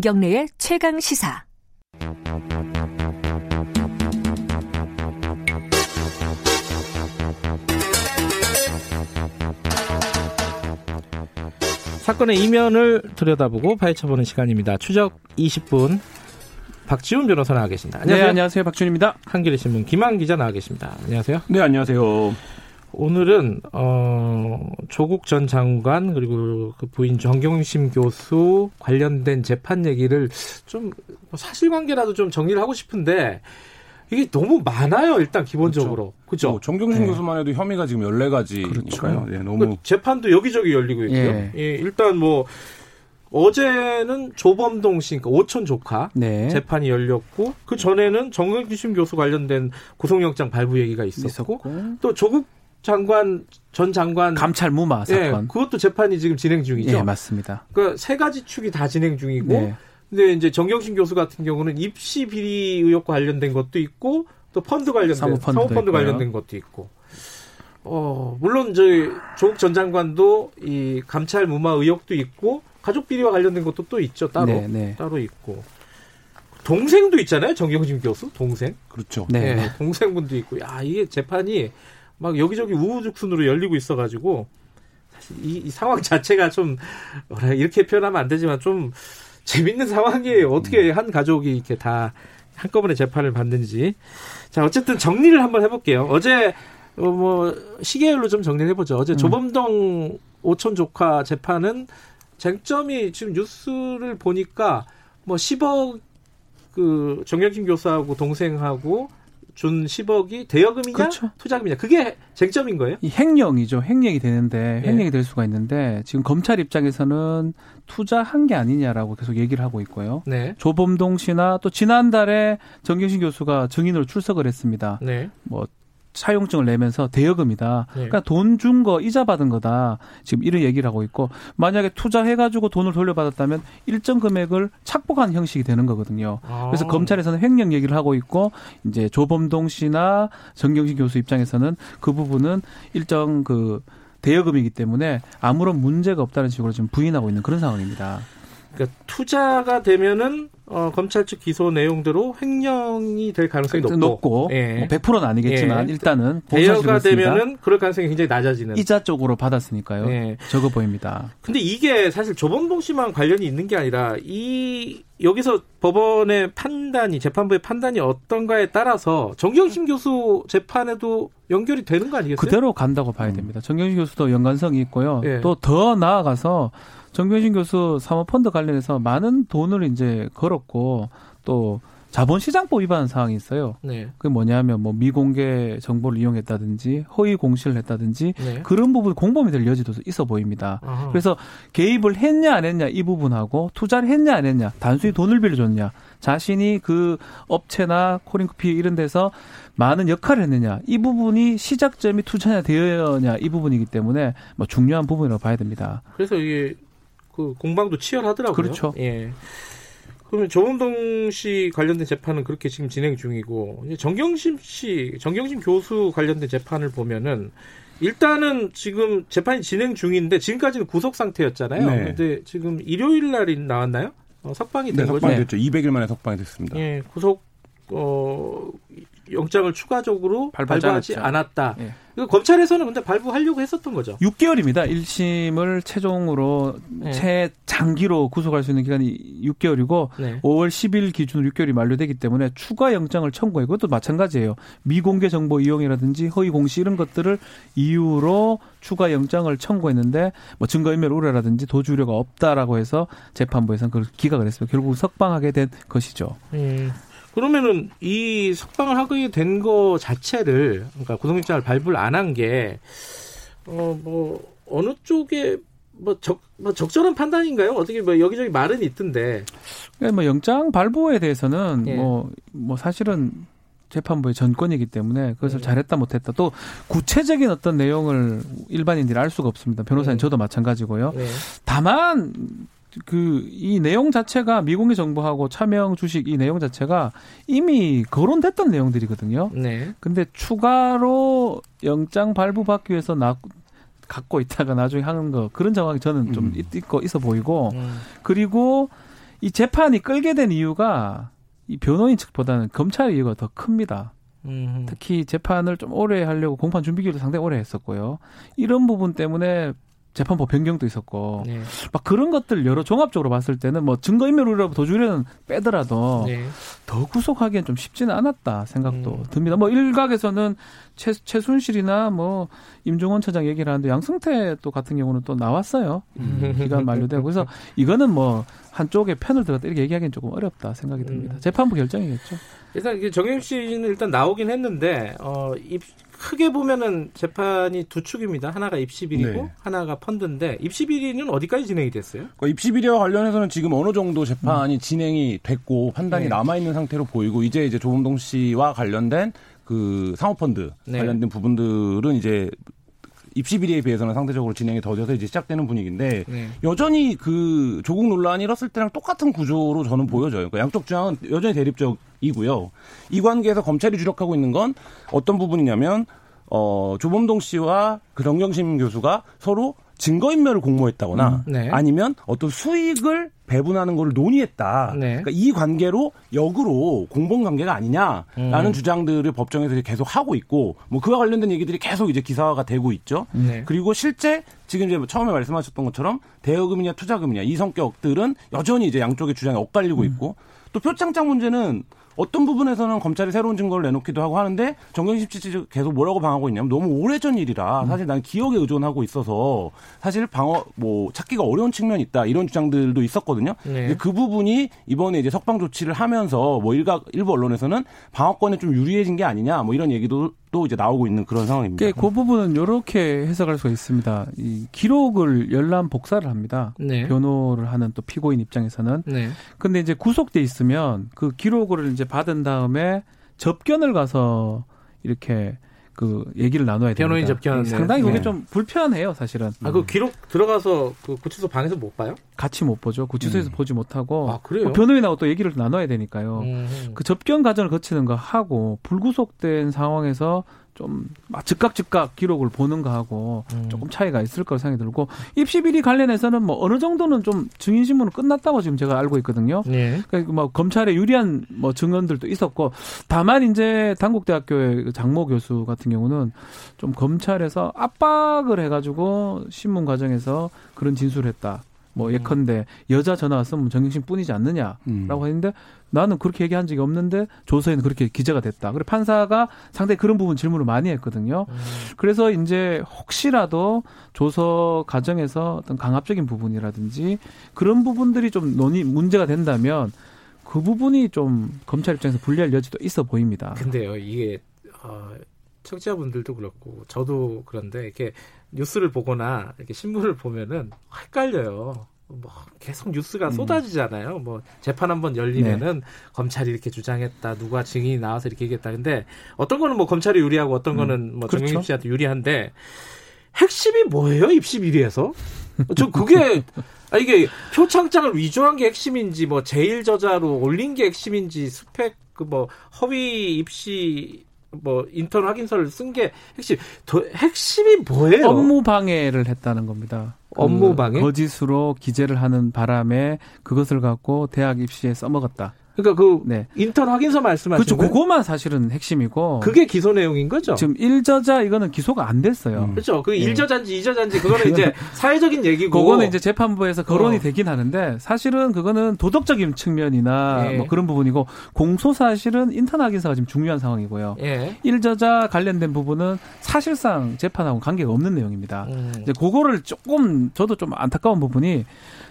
김경래의 최강 시사. 사건의 이면을 들여다보고 파헤쳐보는 시간입니다. 추적 20분 박지훈 변호사 나와 계십니다. 안녕하세요. 네, 안녕하세요. 박지훈입니다. 한겨레 신문 김한 기자 나와 계십니다. 안녕하세요. 네, 안녕하세요. 오늘은 어 조국 전 장관 그리고 그 부인 정경심 교수 관련된 재판 얘기를 좀뭐 사실관계라도 좀 정리를 하고 싶은데 이게 너무 많아요. 일단 기본적으로 그렇죠. 뭐 정경심 네. 교수만 해도 혐의가 지금 14 가지니까요. 그렇죠. 네, 너무 그 재판도 여기저기 열리고 있고요. 예. 예, 일단 뭐 어제는 조범동 씨, 그러니까 오천 조카 네. 재판이 열렸고 그 전에는 정경심 교수 관련된 구속영장 발부 얘기가 있었고, 있었고. 또 조국 장관 전 장관 감찰 무마 예, 사건 예, 그것도 재판이 지금 진행 중이죠. 네, 맞습니다. 그러니까 세 가지 축이 다 진행 중이고 네. 근데 이제 정경심 교수 같은 경우는 입시 비리 의혹과 관련된 것도 있고 또 펀드 관련된 사모펀드, 사모펀드 관련된 것도 있고 어 물론 저희 조국 전 장관도 이 감찰 무마 의혹도 있고 가족 비리와 관련된 것도 또 있죠 따로 네, 네. 따로 있고 동생도 있잖아요 정경심 교수 동생 그렇죠 네. 네 동생분도 있고 야 이게 재판이 막 여기저기 우후죽순으로 열리고 있어가지고 사실 이, 이 상황 자체가 좀 이렇게 표현하면 안 되지만 좀 재밌는 상황이에요. 어떻게 한 가족이 이렇게 다 한꺼번에 재판을 받는지. 자 어쨌든 정리를 한번 해볼게요. 어제 어, 뭐 시계열로 좀 정리를 해보죠. 어제 음. 조범동 오천 조카 재판은 쟁점이 지금 뉴스를 보니까 뭐 10억 그 정경심 교수하고 동생하고 준 10억이 대여금이냐 그렇죠. 투자금이냐 그게 쟁점인 거예요? 이 횡령이죠. 횡령이 되는데 횡령이 네. 될 수가 있는데 지금 검찰 입장에서는 투자한 게 아니냐라고 계속 얘기를 하고 있고요. 네. 조범동 씨나 또 지난달에 정경심 교수가 증인으로 출석을 했습니다. 네. 뭐 사용증을 내면서 대여금이다. 네. 그러니까 돈 준 거 이자 받은 거다. 지금 이런 얘기를 하고 있고 만약에 투자해가지고 돈을 돌려받았다면 일정 금액을 착복한 형식이 되는 거거든요. 아. 그래서 검찰에서는 횡령 얘기를 하고 있고 이제 조범동 씨나 정경심 교수 입장에서는 그 부분은 일정 그 대여금이기 때문에 아무런 문제가 없다는 식으로 지금 부인하고 있는 그런 상황입니다. 그러니까 투자가 되면은 어, 검찰 측 기소 내용대로 횡령이 될 가능성이 높고, 높고 예. 뭐 100%는 아니겠지만 예. 일단은 대여가 되면은 그럴 가능성이 굉장히 낮아지는 이자 쪽으로 받았으니까요. 예. 적어 보입니다. 근데 이게 사실 조범동 씨만 관련이 있는 게 아니라 이 여기서 법원의 판단이 재판부의 판단이 어떤가에 따라서 정경심 교수 재판에도 연결이 되는 거 아니겠어요? 그대로 간다고 봐야 됩니다. 정경심 교수도 연관성이 있고요. 예. 또더 나아가서 정경심 교수 사모펀드 관련해서 많은 돈을 이제 걸 었고 또 자본시장법 위반 사항이 있어요. 네. 그게 뭐냐면 뭐 미공개 정보를 이용했다든지 허위 공시를 했다든지 네. 그런 부분 공범이 될 여지도 있어 보입니다. 아하. 그래서 개입을 했냐 안 했냐 이 부분하고 투자를 했냐 안 했냐 단순히 돈을 빌려줬냐 자신이 그 업체나 코링크피 이런 데서 많은 역할을 했느냐 이 부분이 시작점이 투자냐 대여냐 이 부분이기 때문에 뭐 중요한 부분이라고 봐야 됩니다. 그래서 이게 그 공방도 치열하더라고요. 그렇죠. 예. 그러면 조은동 씨 관련된 재판은 그렇게 지금 진행 중이고 정경심 씨, 정경심 교수 관련된 재판을 보면은 일단은 지금 재판이 진행 중인데 지금까지는 구속 상태였잖아요. 네. 근데 지금 일요일 날이 나왔나요? 어, 석방이 된 네, 거죠? 석방이 됐죠. 200일 만에 석방이 됐습니다. 예, 구속 어 영장을 추가적으로 발부하지 않았다. 예. 검찰에서는 근데 발부하려고 했었던 거죠. 6개월입니다. 1심을 최종으로 네. 최장기로 구속할 수 있는 기간이 6개월이고 네. 5월 10일 기준으로 6개월이 만료되기 때문에 추가 영장을 청구해 그것도 마찬가지예요. 미공개 정보 이용이라든지 허위 공시 이런 것들을 이유로 추가 영장을 청구했는데 뭐 증거인멸 우려라든지 도주 우려가 없다라고 해서 재판부에서는 그걸 기각을 했습니다. 결국 석방하게 된 것이죠. 음. 그러면은 이 석방을 하게 된 거 자체를 그러니까 구속영장을 발부를 안 한 게 어 뭐 어느 쪽에 뭐 적, 뭐 적절한 판단인가요? 어떻게 뭐 여기저기 말은 있던데. 그러니까 뭐 영장 발부에 대해서는 예. 뭐, 뭐 사실은 재판부의 전권이기 때문에 그것을 네. 잘했다 못했다 또 구체적인 어떤 내용을 일반인들이 알 수가 없습니다. 변호사님 네. 저도 마찬가지고요. 네. 다만 그 이 내용 자체가 미공개 정보하고 차명 주식 이 내용 자체가 이미 거론됐던 내용들이거든요. 네. 근데 추가로 영장 발부받기 위해서 나 갖고 있다가 나중에 하는 거 그런 정황이 저는 좀 음. 있고 있어 보이고 음. 그리고 이 재판이 끌게 된 이유가 이 변호인 측보다는 검찰의 이유가 더 큽니다. 음. 특히 재판을 좀 오래 하려고 공판 준비 기일도 상당히 오래 했었고요. 이런 부분 때문에 재판부 변경도 있었고 네. 막 그런 것들 여러 종합적으로 봤을 때는 뭐 증거인멸으로 도주료는 빼더라도 네. 더 구속하기엔 좀 쉽지는 않았다 생각도 음. 듭니다. 뭐 일각에서는 최, 최순실이나 뭐 임종원 처장 얘기를 하는데 양승태 또 같은 경우는 또 나왔어요. 음. 기간 만료되고 그래서 이거는 뭐 한쪽에 편을 들었다 이렇게 얘기하기는 조금 어렵다 생각이 듭니다. 음. 재판부 결정이겠죠. 일단 이게 정영 씨는 일단 나오긴 했는데 어 입, 크게 보면은 재판이 두 축입니다. 하나가 입시비리고 네. 하나가 펀드인데 입시비리는 어디까지 진행이 됐어요? 그러니까 입시비리와 관련해서는 지금 어느 정도 재판이 음. 진행이 됐고 판단이 네. 남아 있는 상태로 보이고 이제 이제 조범동 씨와 관련된 그 상호펀드 네. 관련된 부분들은 이제 입시 비리에 비해서는 상대적으로 진행이 더뎌서 이제 시작되는 분위기인데 네. 여전히 그 조국 논란이 일었을 때랑 똑같은 구조로 저는 보여져요. 그러니까 양쪽 주장은 여전히 대립적이고요. 이 관계에서 검찰이 주력하고 있는 건 어떤 부분이냐면 어 조범동 씨와 그 정경심 교수가 서로 증거인멸을 공모했다거나 음, 네. 아니면 어떤 수익을 배분하는 것을 논의했다. 네. 그러니까 이 관계로 역으로 공범 관계가 아니냐라는 음. 주장들을 법정에서 계속 하고 있고 뭐 그와 관련된 얘기들이 계속 이제 기사화가 되고 있죠. 네. 그리고 실제 지금 이제 처음에 말씀하셨던 것처럼 대여금이냐 투자금이냐 이 성격들은 여전히 이제 양쪽의 주장이 엇갈리고 음. 있고 또 표창장 문제는 어떤 부분에서는 검찰이 새로운 증거를 내놓기도 하고 하는데 정경심 씨 계속 뭐라고 방하고 있냐면 너무 오래전 일이라 음. 사실 난 기억에 의존하고 있어서 사실 방어 뭐 찾기가 어려운 측면이 있다 이런 주장들도 있었거든요. 네. 그 부분이 이번에 이제 석방 조치를 하면서 뭐 일각 일부 언론에서는 방어권에 좀 유리해진 게 아니냐 뭐 이런 얘기도 또 이제 나오고 있는 그런 상황입니다. 그, 그 부분은 이렇게 해석할 수가 있습니다. 이 기록을 열람 복사를 합니다. 네. 변호를 하는 또 피고인 입장에서는. 네. 근데 이제 구속돼 있으면 그 기록을 이제 받은 다음에 접견을 가서 이렇게 그 얘기를 나눠야 됩니다. 변호인 접견 상당히 그게 네. 좀 불편해요, 사실은. 아, 그 기록 들어가서 그 구치소 방에서 못 봐요? 같이 못 보죠. 구치소에서 음. 보지 못하고. 아, 그래요? 뭐 변호인하고 또 얘기를 나눠야 되니까요. 음. 그 접견 과정을 거치는 거 하고 불구속된 상황에서 좀 즉각 즉각 기록을 보는 거하고 음. 조금 차이가 있을 거라 생각이 들고 입시 비리 관련해서는 뭐 어느 정도는 좀 증인 신문은 끝났다고 지금 제가 알고 있거든요. 네. 그러니까 뭐 검찰에 유리한 뭐 증언들도 있었고 다만 이제 단국대학교의 그 장모 교수 같은 경우는 좀 검찰에서 압박을 해가지고 신문 과정에서 그런 진술을 했다. 뭐 음. 예컨대 여자 전화 왔으면 정경심 뿐이지 않느냐라고 음. 했는데 나는 그렇게 얘기한 적이 없는데 조서에는 그렇게 기재가 됐다. 그리고 판사가 상당히 그런 부분 질문을 많이 했거든요. 음. 그래서 이제 혹시라도 조서 과정에서 어떤 강압적인 부분이라든지 그런 부분들이 좀 논의 문제가 된다면 그 부분이 좀 검찰 입장에서 불리할 여지도 있어 보입니다. 근데요, 이게 어, 청취자분들도 그렇고 저도 그런데 이렇게 뉴스를 보거나 이렇게 신문을 보면은 헷갈려요. 뭐 계속 뉴스가 음. 쏟아지잖아요. 뭐 재판 한번 열리면은 네. 검찰이 이렇게 주장했다, 누가 증인이 나와서 이렇게 얘기했다. 근데 어떤 거는 뭐 검찰이 유리하고 어떤 음. 거는 뭐 그렇죠. 정영입 씨한테 유리한데 핵심이 뭐예요? 입시 비리에서? 저 그게 아 이게 표창장을 위조한 게 핵심인지 뭐 제일 저자로 올린 게 핵심인지 스펙 그 뭐 허위 입시 뭐 인턴 확인서를 쓴 게 핵심 더 핵심이 뭐예요? 업무 방해를 했다는 겁니다. 그 업무 방해? 거짓으로 기재를 하는 바람에 그것을 갖고 대학 입시에 써먹었다. 그러니까 그 네. 인턴 확인서 말씀하시는 그렇죠. 거예요? 그거만 사실은 핵심이고 그게 기소 내용인 거죠. 지금 1저자 이거는 기소가 안 됐어요. 음. 그렇죠. 그 네. 1저자인지 2저자인지 그거는 이제 사회적인 얘기고 그거는 이제 재판부에서 거론이 어. 되긴 하는데 사실은 그거는 도덕적인 측면이나 예. 뭐 그런 부분이고 공소 사실은 인턴 확인서가 지금 중요한 상황이고요. 예. 1저자 관련된 부분은 사실상 재판하고 관계가 없는 내용입니다. 음. 이제 그거를 조금 저도 좀 안타까운 부분이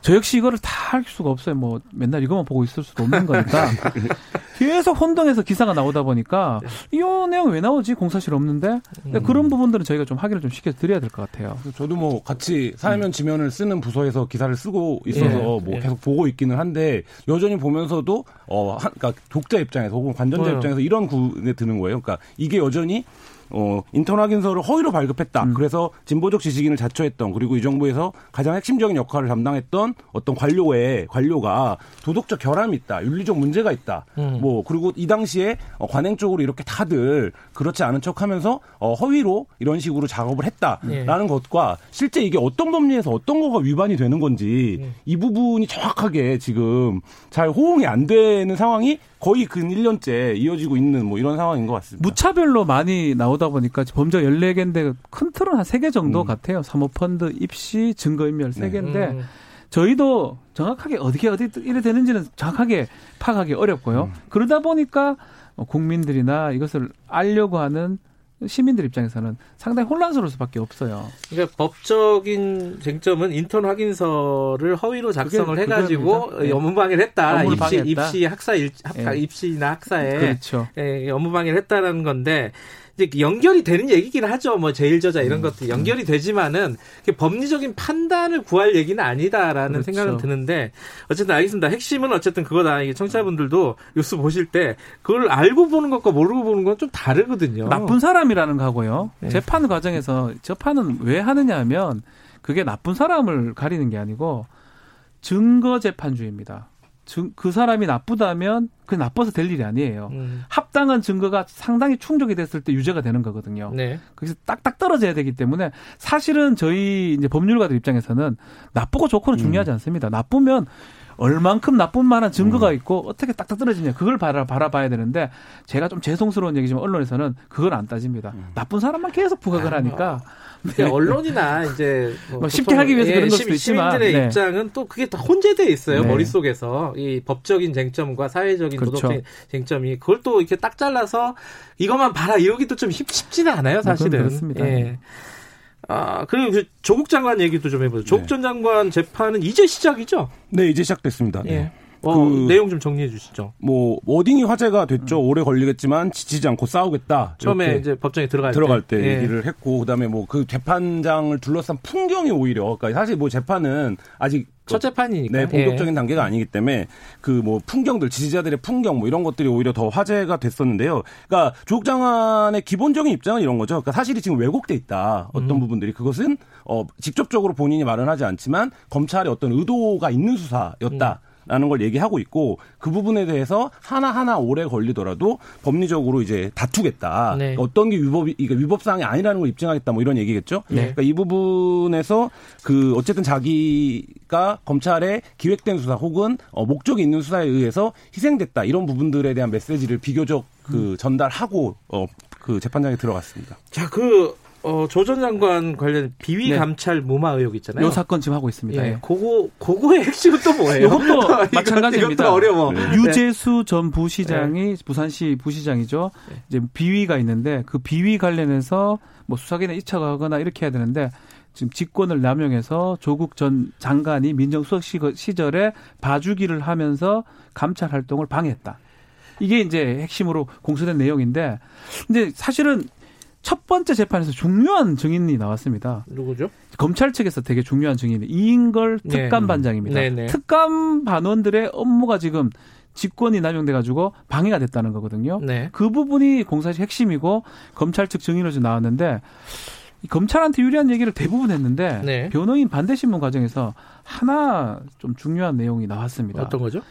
저 역시 이거를 다 할 수가 없어요. 뭐 맨날 이것만 보고 있을 수도 없는 거니까 계속 혼동해서 기사가 나오다 보니까 이 내용 왜 나오지? 공사실 없는데 음. 그런 부분들은 저희가 좀 확인을 좀 시켜 드려야 될 것 같아요. 저도 뭐 같이 사회면 지면을 쓰는 부서에서 기사를 쓰고 있어서 예. 뭐 예. 계속 보고 있기는 한데 여전히 보면서도 어 한, 그러니까 독자 입장에서 혹은 관전자 어. 입장에서 이런 구에 드는 거예요. 그러니까 이게 여전히 어 인턴 확인서를 허위로 발급했다. 음. 그래서 진보적 지식인을 자처했던 그리고 이 정부에서 가장 핵심적인 역할을 담당했던 어떤 관료의 관료가 도덕적 결함이 있다, 윤리적 문제가 있다. 음. 뭐 그리고 이 당시에 어, 관행 쪽으로 이렇게 다들 그렇지 않은 척하면서 어, 허위로 이런 식으로 작업을 했다라는 예. 것과 실제 이게 어떤 법리에서 어떤 거가 위반이 되는 건지 예. 이 부분이 정확하게 지금 잘 호응이 안 되는 상황이 거의 근 1년째 이어지고 있는 뭐 이런 상황인 것 같습니다. 무차별로 많이 나오 다 보니까 범죄 14개인데 큰 틀은 한 3개 정도 음. 같아요. 사모펀드, 입시, 증거인멸 3개인데 네. 음. 저희도 정확하게 어디게 어디 이래 되는지는 정확하게 파악하기 어렵고요. 음. 그러다 보니까 국민들이나 이것을 알려고 하는 시민들 입장에서는 상당히 혼란스러울 수밖에 없어요. 그러니까 법적인 쟁점은 인턴 확인서를 허위로 작성을 그게, 해가지고 네. 업무방해를 했다. 입시, 입시 학사 일, 학, 네. 입시나 학사에 그렇죠. 예, 업무방해를 했다라는 건데 이제 연결이 되는 얘기긴 하죠. 뭐 제일저자 이런 음. 것도 연결이 되지만은 법리적인 판단을 구할 얘기는 아니다라는 그렇죠. 생각은 드는데 어쨌든 알겠습니다. 핵심은 어쨌든 그거다. 이게 청취자분들도 뉴스 보실 때 그걸 알고 보는 것과 모르고 보는 건 좀 다르거든요. 나쁜 사람이라는 거고요. 네. 재판 과정에서 재판은 왜 하느냐 하면 그게 나쁜 사람을 가리는 게 아니고 증거 재판주의입니다. 그 사람이 나쁘다면 그 나빠서 될 일이 아니에요. 음. 합당한 증거가 상당히 충족이 됐을 때 유죄가 되는 거거든요. 네. 그래서 딱딱 떨어져야 되기 때문에 사실은 저희 이제 법률가들 입장에서는 나쁘고 좋고는 음. 중요하지 않습니다. 나쁘면 얼만큼 나쁜 만한 증거가 음. 있고 어떻게 딱딱 떨어지냐 그걸 바라, 바라봐야 되는데 제가 좀 죄송스러운 얘기지만 언론에서는 그걸 안 따집니다. 음. 나쁜 사람만 계속 부각을 아, 하니까 네. 언론이나 이제 뭐, 뭐 쉽게 하기 위해서 예, 그런 것도 있지만 시민들의 네. 입장은 또 그게 다 혼재돼 있어요 네. 머릿속에서 이 법적인 쟁점과 사회적인 그렇죠. 도덕 쟁점이 그걸 또 이렇게 딱 잘라서 이것만 봐라 이러기도 좀 쉽지는 않아요 사실은. 그렇습니다. 예. 아, 그리고 그 조국 장관 얘기도 좀 해보죠. 조국 네. 전 장관 재판은 이제 시작이죠? 네, 이제 시작됐습니다. 예. 어, 그 내용 좀 정리해 주시죠. 뭐 워딩이 화제가 됐죠. 음. 오래 걸리겠지만 지치지 않고 싸우겠다. 처음에 이제 법정에 들어갈, 들어갈 때, 때 예. 얘기를 했고 그다음에 뭐 그 재판장을 둘러싼 풍경이 오히려 그러니까 사실 뭐 재판은 아직 첫 재판이니까. 네, 본격적인 예. 단계가 아니기 때문에 그 뭐 풍경들 지지자들의 풍경 뭐 이런 것들이 오히려 더 화제가 됐었는데요. 그러니까 조국 장관의 기본적인 입장은 이런 거죠. 그러니까 사실이 지금 왜곡돼 있다. 어떤 음. 부분들이 그것은 어 직접적으로 본인이 말은 하지 않지만 검찰의 어떤 의도가 있는 수사였다. 음. 라는 걸 얘기하고 있고 그 부분에 대해서 하나하나 오래 걸리더라도 법리적으로 이제 다투겠다. 네. 어떤 게 위법이 이게 위법 사항이 아니라는 걸 입증하겠다. 뭐 이런 얘기겠죠. 네. 그러니까 이 부분에서 그 어쨌든 자기가 검찰의 기획된 수사 혹은 어 목적이 있는 수사에 의해서 희생됐다. 이런 부분들에 대한 메시지를 비교적 그 음. 전달하고 어 그 재판장에 들어갔습니다. 자, 그 어, 조전 장관 관련 비위 네. 감찰 무마 의혹 있잖아요. 이 사건 지금 하고 있습니다. 예. 예. 그거 그거의 핵심은 또 뭐예요? 이것도 마찬가지입니다. 이것도 어려워. 네. 유재수 전 부시장이 네. 부산시 부시장이죠. 네. 이제 비위가 있는데 그 비위 관련해서 뭐 수사기관 이차가거나 이렇게 해야 되는데 지금 직권을 남용해서 조국 전 장관이 민정수석 시절에 봐주기를 하면서 감찰 활동을 방해했다. 이게 이제 핵심으로 공소된 내용인데 근데 사실은 첫 번째 재판에서 중요한 증인이 나왔습니다. 누구죠? 검찰 측에서 되게 중요한 증인이 이인걸 네. 특감반장입니다. 네. 네. 특감 반원들의 업무가 지금 직권이 남용돼 가지고 방해가 됐다는 거거든요. 네. 그 부분이 공사실 핵심이고 검찰 측 증인으로 나왔는데 검찰한테 유리한 얘기를 대부분 했는데 네. 변호인 반대 신문 과정에서 하나 좀 중요한 내용이 나왔습니다. 어떤 거죠?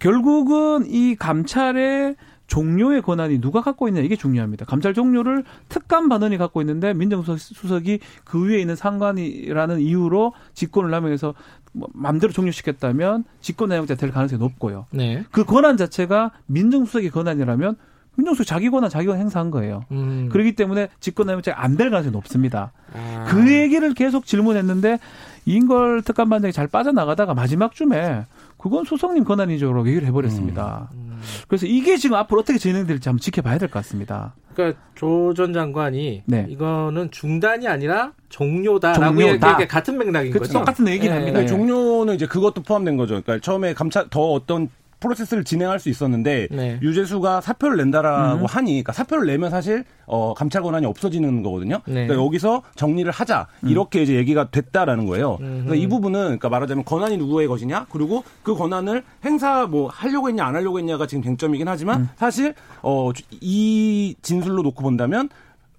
결국은 이 감찰의 종료의 권한이 누가 갖고 있냐 이게 중요합니다. 감찰 종료를 특감 반원이 갖고 있는데 민정수석이 그 위에 있는 상관이라는 이유로 직권을 남용해서 뭐 맘대로 종료시켰다면 직권 내용자 될 가능성이 높고요. 네. 그 권한 자체가 민정수석의 권한이라면 민정수석 자기 권한 자기 권 행사한 거예요. 음. 그렇기 때문에 직권 내용자가 안 될 가능성이 높습니다. 아. 그 얘기를 계속 질문했는데 이인걸 특감반장이 잘 빠져나가다가 마지막 쯤에 그건 소속님 권한이죠라고 얘기를 해버렸습니다. 음. 음. 그래서 이게 지금 앞으로 어떻게 진행될지 한번 지켜봐야 될 것 같습니다. 그러니까 조 전 장관이 네. 이거는 중단이 아니라 종료다라고 종료다. 같은 맥락인 그쵸, 거죠. 똑같은 얘기를 네. 합니다. 네. 종료는 이제 그것도 포함된 거죠. 그러니까 처음에 감찰 더 어떤 프로세스를 진행할 수 있었는데 네. 유재수가 사표를 낸다라고 음. 하니 그러니까 사표를 내면 사실 어, 감찰 권한이 없어지는 거거든요. 네. 그러니까 여기서 정리를 하자 음. 이렇게 이제 얘기가 됐다라는 거예요. 그러니까 이 부분은 그러니까 말하자면 권한이 누구의 것이냐 그리고 그 권한을 행사 뭐 하려고 했냐 안 하려고 했냐가 지금 쟁점이긴 하지만 음. 사실 어, 이 진술로 놓고 본다면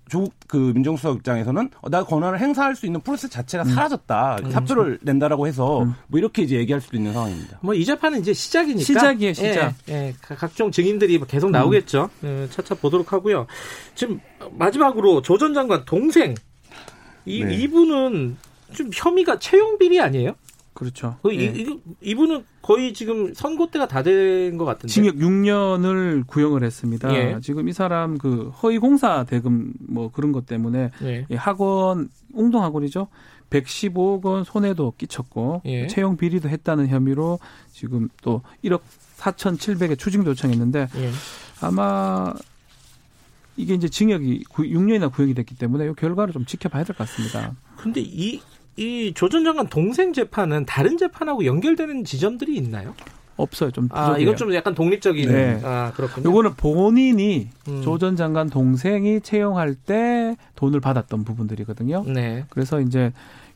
조국 그 민정수석 입장에서는 어, 나 권한을 행사할 수 있는 프로세스 자체가 음. 사라졌다. 음. 사표를 낸다라고 해서 음. 뭐 이렇게 이제 얘기할 수도 있는 상황입니다. 뭐 이 재판은 이제 시작이니까 시작이에요, 시작. 예, 예, 각종 증인들이 계속 나오겠죠. 음. 예, 차차 보도록 하고요. 지금 마지막으로 조 전 장관 동생 이 네. 이분은 좀 혐의가 채용 비리 아니에요? 그렇죠. 그 예. 이, 이분은 거의 지금 선고 때가 다 된 것 같은데. 징역 6년을 구형을 했습니다. 예. 지금 이 사람 그 허위 공사 대금 뭐 그런 것 때문에 예. 학원 웅동 학원이죠. 115억 원 손해도 끼쳤고 예. 채용 비리도 했다는 혐의로 지금 또 1억 4,700에 추징 요청했는데 예. 아마 이게 이제 징역이 6년이나 구형이 됐기 때문에 이 결과를 좀 지켜봐야 될 것 같습니다. 근데 이 이 조전 장관 동생 재판은 다른 재판하고 연결되는 지점들이 있나요? 없어요. 좀 부족해요. 아, 이건 좀 약간 독립적인. 네. 아, 그렇군요. 요거는 본인이 음. 조전 장관 동생이 채용할 때 돈을 받았던 부분들이거든요. 네. 그래서 이제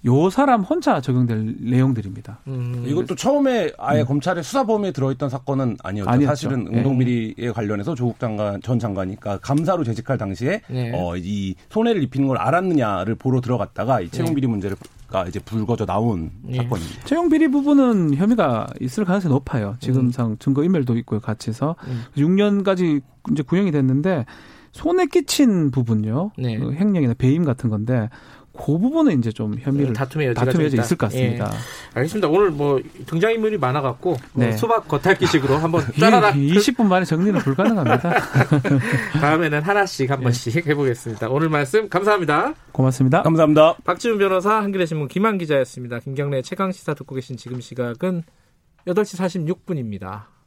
요 사람 혼자 적용될 내용들입니다. 음. 이것도 처음에 아예 음. 검찰의 수사 범위에 들어있던 사건은 아니었죠. 아니었죠. 사실은 네. 응동비리에 관련해서 조국 장관 전 장관이 그러니까 감사로 재직할 당시에 네. 어, 이 손해를 입히는 걸 알았느냐를 보러 들어갔다가 이 채용 비리 문제를 가 이제 불거져 나온 네. 사건입니다. 채용 비리 부분은 혐의가 있을 가능성이 높아요. 지금상 음. 증거 인멸도 있고요, 같이서 음. 6년까지 이제 구형이 됐는데 손에 끼친 부분요, 네. 그 횡령이나 배임 같은 건데 그 부분은 이제 좀 혐의를 다툼의 여지가 다툼의 여지 있을 것 같습니다. 예. 알겠습니다. 오늘 뭐 등장 인물이 많아갖고 뭐 네. 수박 겉핥기식으로 한번 짜라락 20분 만에 정리는 불가능합니다. 다음에는 하나씩 한 번씩 예. 해보겠습니다. 오늘 말씀 감사합니다. 고맙습니다. 감사합니다. 박지훈 변호사, 한겨레 신문 김한 기자였습니다. 김경래 최강 시사 듣고 계신 지금 시각은 8시 46분입니다.